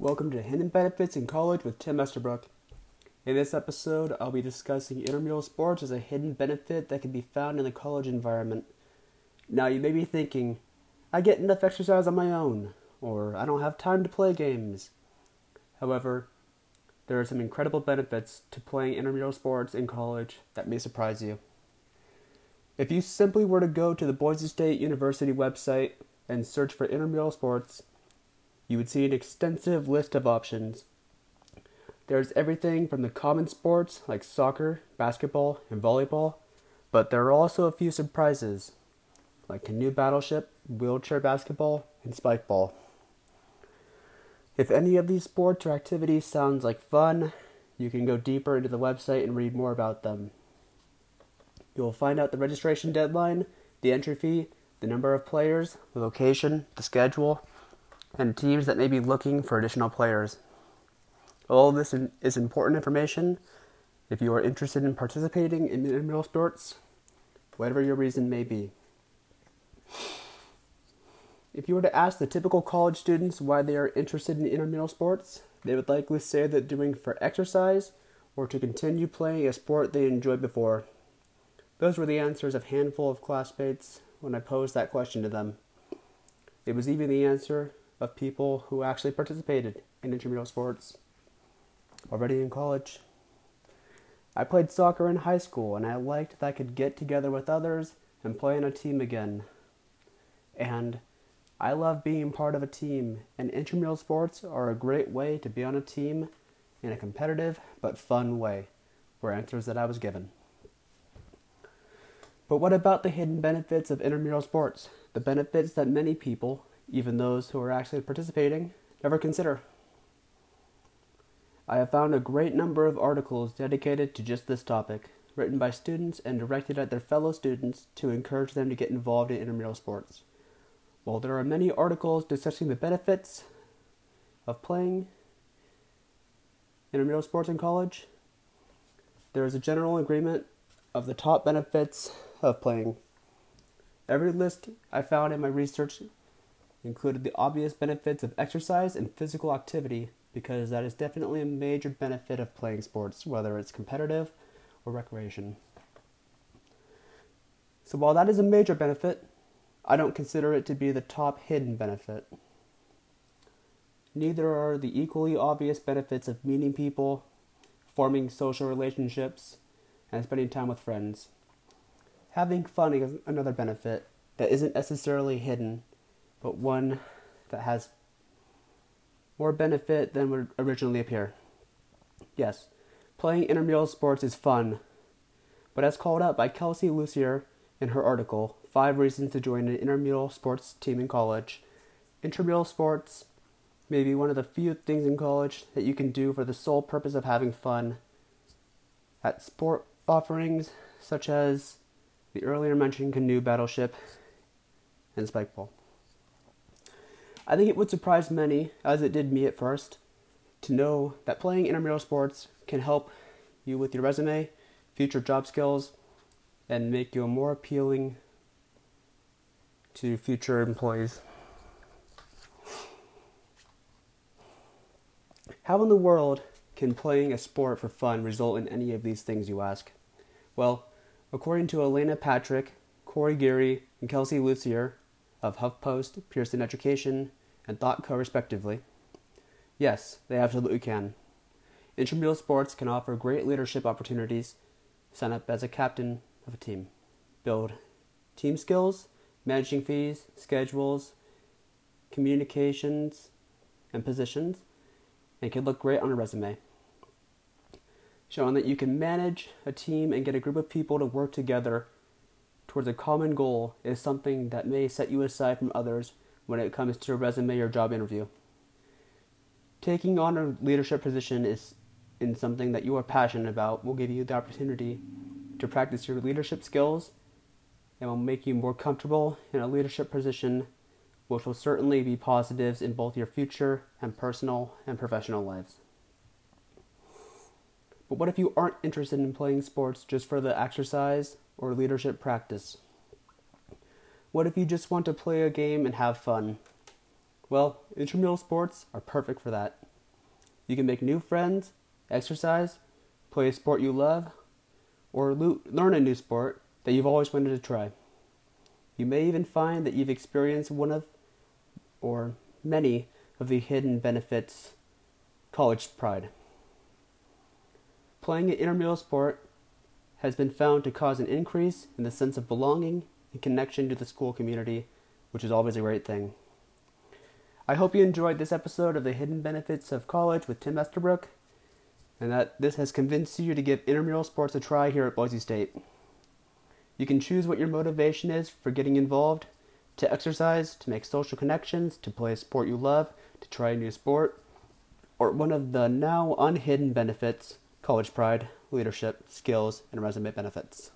Welcome to Hidden Benefits in College with Tim Esterbrook. In this episode, I'll be discussing intramural sports as a hidden benefit that can be found in the college environment. Now, you may be thinking, I get enough exercise on my own, or I don't have time to play games. However, there are some incredible benefits to playing intramural sports in college that may surprise you. If you simply were to go to the Boise State University website and search for intramural sports, you would see an extensive list of options. There's everything from the common sports like soccer, basketball, and volleyball, but there are also a few surprises like canoe battleship, wheelchair basketball, and spikeball. If any of these sports or activities sounds like fun, you can go deeper into the website and read more about them. You will find out the registration deadline, the entry fee, the number of players, the location, the schedule, and teams that may be looking for additional players. All this is important information if you are interested in participating in intramural sports, whatever your reason may be. If you were to ask the typical college students why they are interested in intramural sports, they would likely say that doing for exercise or to continue playing a sport they enjoyed before. Those were the answers of a handful of classmates when I posed that question to them. It was even the answer of people who actually participated in intramural sports already in college. I played soccer in high school and I liked that I could get together with others and play on a team again. And I love being part of a team, and intramural sports are a great way to be on a team in a competitive but fun way, were answers that I was given. But what about the hidden benefits of intramural sports? The benefits that many people, even those who are actually participating, never consider. I have found a great number of articles dedicated to just this topic, written by students and directed at their fellow students to encourage them to get involved in intramural sports. While there are many articles discussing the benefits of playing intramural sports in college, there is a general agreement of the top benefits of playing. Every list I found in my research included the obvious benefits of exercise and physical activity because that is definitely a major benefit of playing sports, whether it's competitive or recreation. So while that is a major benefit, I don't consider it to be the top hidden benefit. Neither are the equally obvious benefits of meeting people, forming social relationships, and spending time with friends. Having fun is another benefit that isn't necessarily hidden but one that has more benefit than would originally appear. Yes, playing intramural sports is fun, but as called out by Kelci Lucier in her article, Five Reasons to Join an Intramural Sports Team in College, intramural sports may be one of the few things in college that you can do for the sole purpose of having fun. At sport offerings such as the earlier mentioned canoe battleship and spikeball. I think it would surprise many, as it did me at first, to know that playing intramural sports can help you with your resume, future job skills, and make you more appealing to future employees. How in the world can playing a sport for fun result in any of these things, you ask? Well, according to Elena Patrick, Corey Geary, and Kelci Lucier of HuffPost, Pearson Education, and ThoughtCo respectively? Yes, they absolutely can. Intramural sports can offer great leadership opportunities. Sign up as a captain of a team. Build team skills, managing fees, schedules, communications, and positions, and can look great on a resume. Showing that you can manage a team and get a group of people to work together towards a common goal is something that may set you aside from others when it comes to a resume or job interview. Taking on a leadership position is in something that you are passionate about will give you the opportunity to practice your leadership skills and will make you more comfortable in a leadership position, which will certainly be positives in both your future and personal and professional lives. But what if you aren't interested in playing sports just for the exercise or leadership practice? What if you just want to play a game and have fun? Well, intramural sports are perfect for that. You can make new friends, exercise, play a sport you love, or lo- learn a new sport that you've always wanted to try. You may even find that you've experienced one of or many of the hidden benefits college pride. Playing an intramural sport has been found to cause an increase in the sense of belonging and connection to the school community, which is always a great thing. I hope you enjoyed this episode of the Hidden Benefits of College with Tim Estabrook, and that this has convinced you to give intramural sports a try here at Boise State. You can choose what your motivation is for getting involved to exercise, to make social connections, to play a sport you love, to try a new sport, or one of the now unhidden benefits college pride, leadership, skills, and resume benefits.